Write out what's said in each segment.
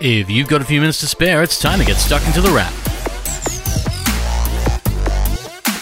If you've got a few minutes to spare, it's time to get stuck into the wrap.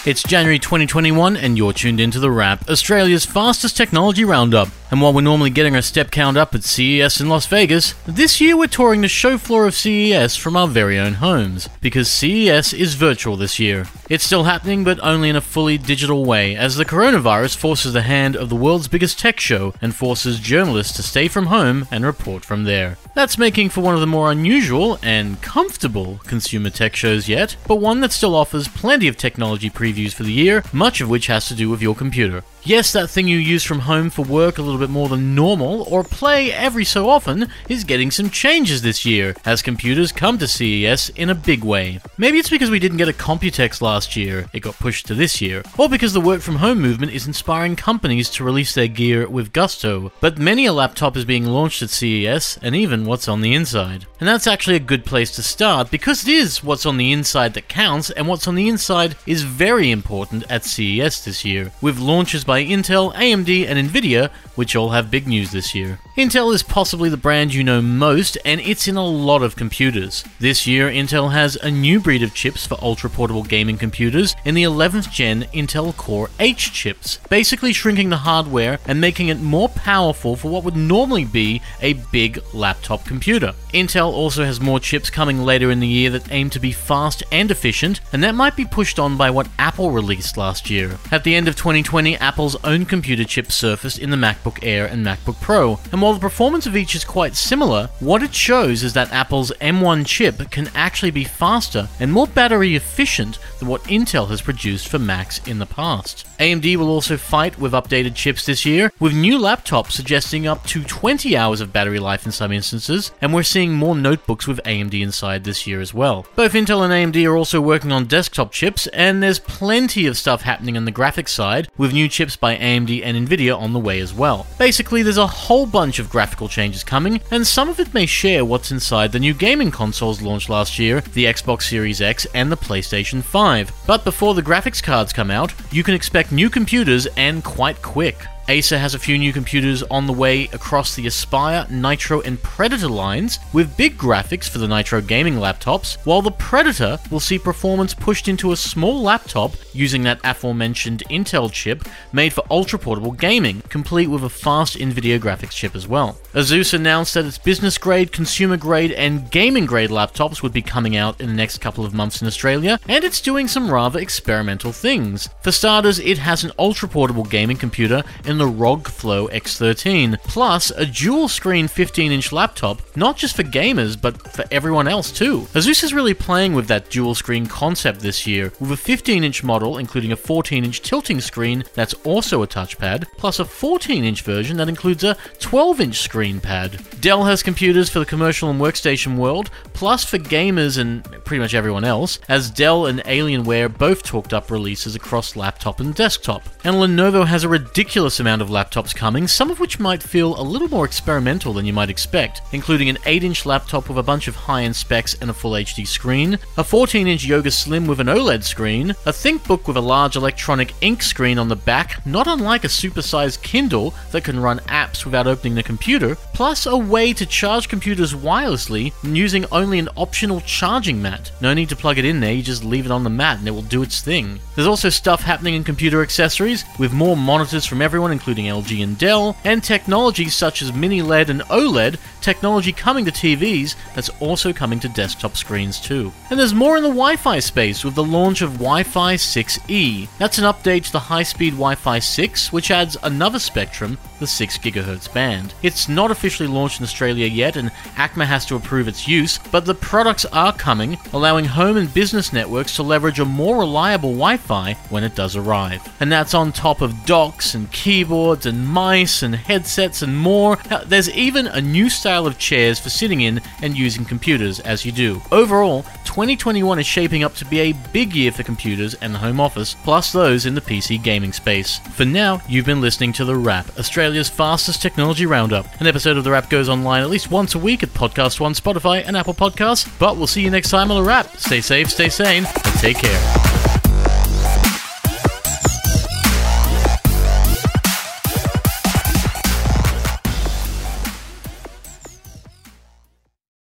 It's January 2021, and you're tuned into The Wrap, Australia's fastest technology roundup. And while we're normally getting our step count up at CES in Las Vegas, this year we're touring the show floor of CES from our very own homes, because CES is virtual this year. It's still happening, but only in a fully digital way, as the coronavirus forces the hand of the world's biggest tech show and forces journalists to stay from home and report from there. That's making for one of the more unusual and comfortable consumer tech shows yet, but one that still offers plenty of technology previews for the year, much of which has to do with your computer. Yes, that thing you use from home for work a little bit more than normal, or play every so often, is getting some changes this year, as computers come to CES in a big way. Maybe it's because we didn't get a Computex last year, it got pushed to this year, or because the work from home movement is inspiring companies to release their gear with gusto. But many a laptop is being launched at CES, and even what's on the inside. And that's actually a good place to start, because it is what's on the inside that counts, and what's on the inside is very important at CES this year, with launches by Intel, AMD, and Nvidia, which all have big news this year. Intel is possibly the brand you know most, and it's in a lot of computers. This year, Intel has a new breed of chips for ultra portable gaming computers in the 11th gen Intel Core H chips, basically shrinking the hardware and making it more powerful for what would normally be a big laptop computer. Intel also has more chips coming later in the year that aim to be fast and efficient, and that might be pushed on by what Apple released last year. At the end of 2020, Apple's own computer chip surfaced in the MacBook Air and MacBook Pro, and while the performance of each is quite similar, what it shows is that Apple's M1 chip can actually be faster and more battery efficient than what Intel has produced for Macs in the past. AMD will also fight with updated chips this year, with new laptops suggesting up to 20 hours of battery life in some instances, and we're seeing more notebooks with AMD inside this year as well. Both Intel and AMD are also working on desktop chips, and there's plenty of stuff happening on the graphics side, with new chips by AMD and Nvidia on the way as well. Basically, there's a whole bunch of graphical changes coming, and some of it may share what's inside the new gaming consoles launched last year, the Xbox Series X and the PlayStation 5. But before the graphics cards come out, you can expect new computers and quite quick. Acer has a few new computers on the way across the Aspire, Nitro, and Predator lines, with big graphics for the Nitro gaming laptops, while the Predator will see performance pushed into a small laptop using that aforementioned Intel chip made for ultra portable gaming, complete with a fast NVIDIA graphics chip as well. Asus announced that its business grade, consumer grade, and gaming grade laptops would be coming out in the next couple of months in Australia, and it's doing some rather experimental things. For starters, it has an ultra portable gaming computer the ROG Flow X13, plus a dual screen 15 inch laptop, not just for gamers, but for everyone else too. Asus is really playing with that dual screen concept this year, with a 15 inch model including a 14 inch tilting screen that's also a touchpad, plus a 14 inch version that includes a 12 inch screen pad. Dell has computers for the commercial and workstation world, plus for gamers and pretty much everyone else, as Dell and Alienware both talked up releases across laptop and desktop. And Lenovo has a ridiculous amount amount of laptops coming, some of which might feel a little more experimental than you might expect, including an 8 inch laptop with a bunch of high end specs and a full HD screen, a 14 inch Yoga Slim with an OLED screen, a ThinkBook with a large electronic ink screen on the back, not unlike a supersized Kindle that can run apps without opening the computer, plus a way to charge computers wirelessly using only an optional charging mat. No need to plug it in there, you just leave it on the mat and it will do its thing. There's also stuff happening in computer accessories, with more monitors from everyone including LG and Dell, and technologies such as mini LED and OLED, technology coming to TVs that's also coming to desktop screens too. And there's more in the Wi Fi space with the launch of Wi Fi 6E. That's an update to the high speed Wi Fi 6, which adds another spectrum, the 6 GHz band. It's not officially launched in Australia yet, and ACMA has to approve its use, but the products are coming, allowing home and business networks to leverage a more reliable Wi Fi when it does arrive. And that's on top of docks and keyboards keyboards and mice and headsets and more. There's even a new style of chairs for sitting in and using computers as you do. Overall, 2021 is shaping up to be a big year for computers and the home office, plus those in the PC gaming space. For now, you've been listening to The Wrap, Australia's fastest technology roundup. An episode of The Wrap goes online at least once a week at Podcast One, Spotify, and Apple Podcasts. But we'll see you next time on The Wrap. Stay safe, stay sane, and take care.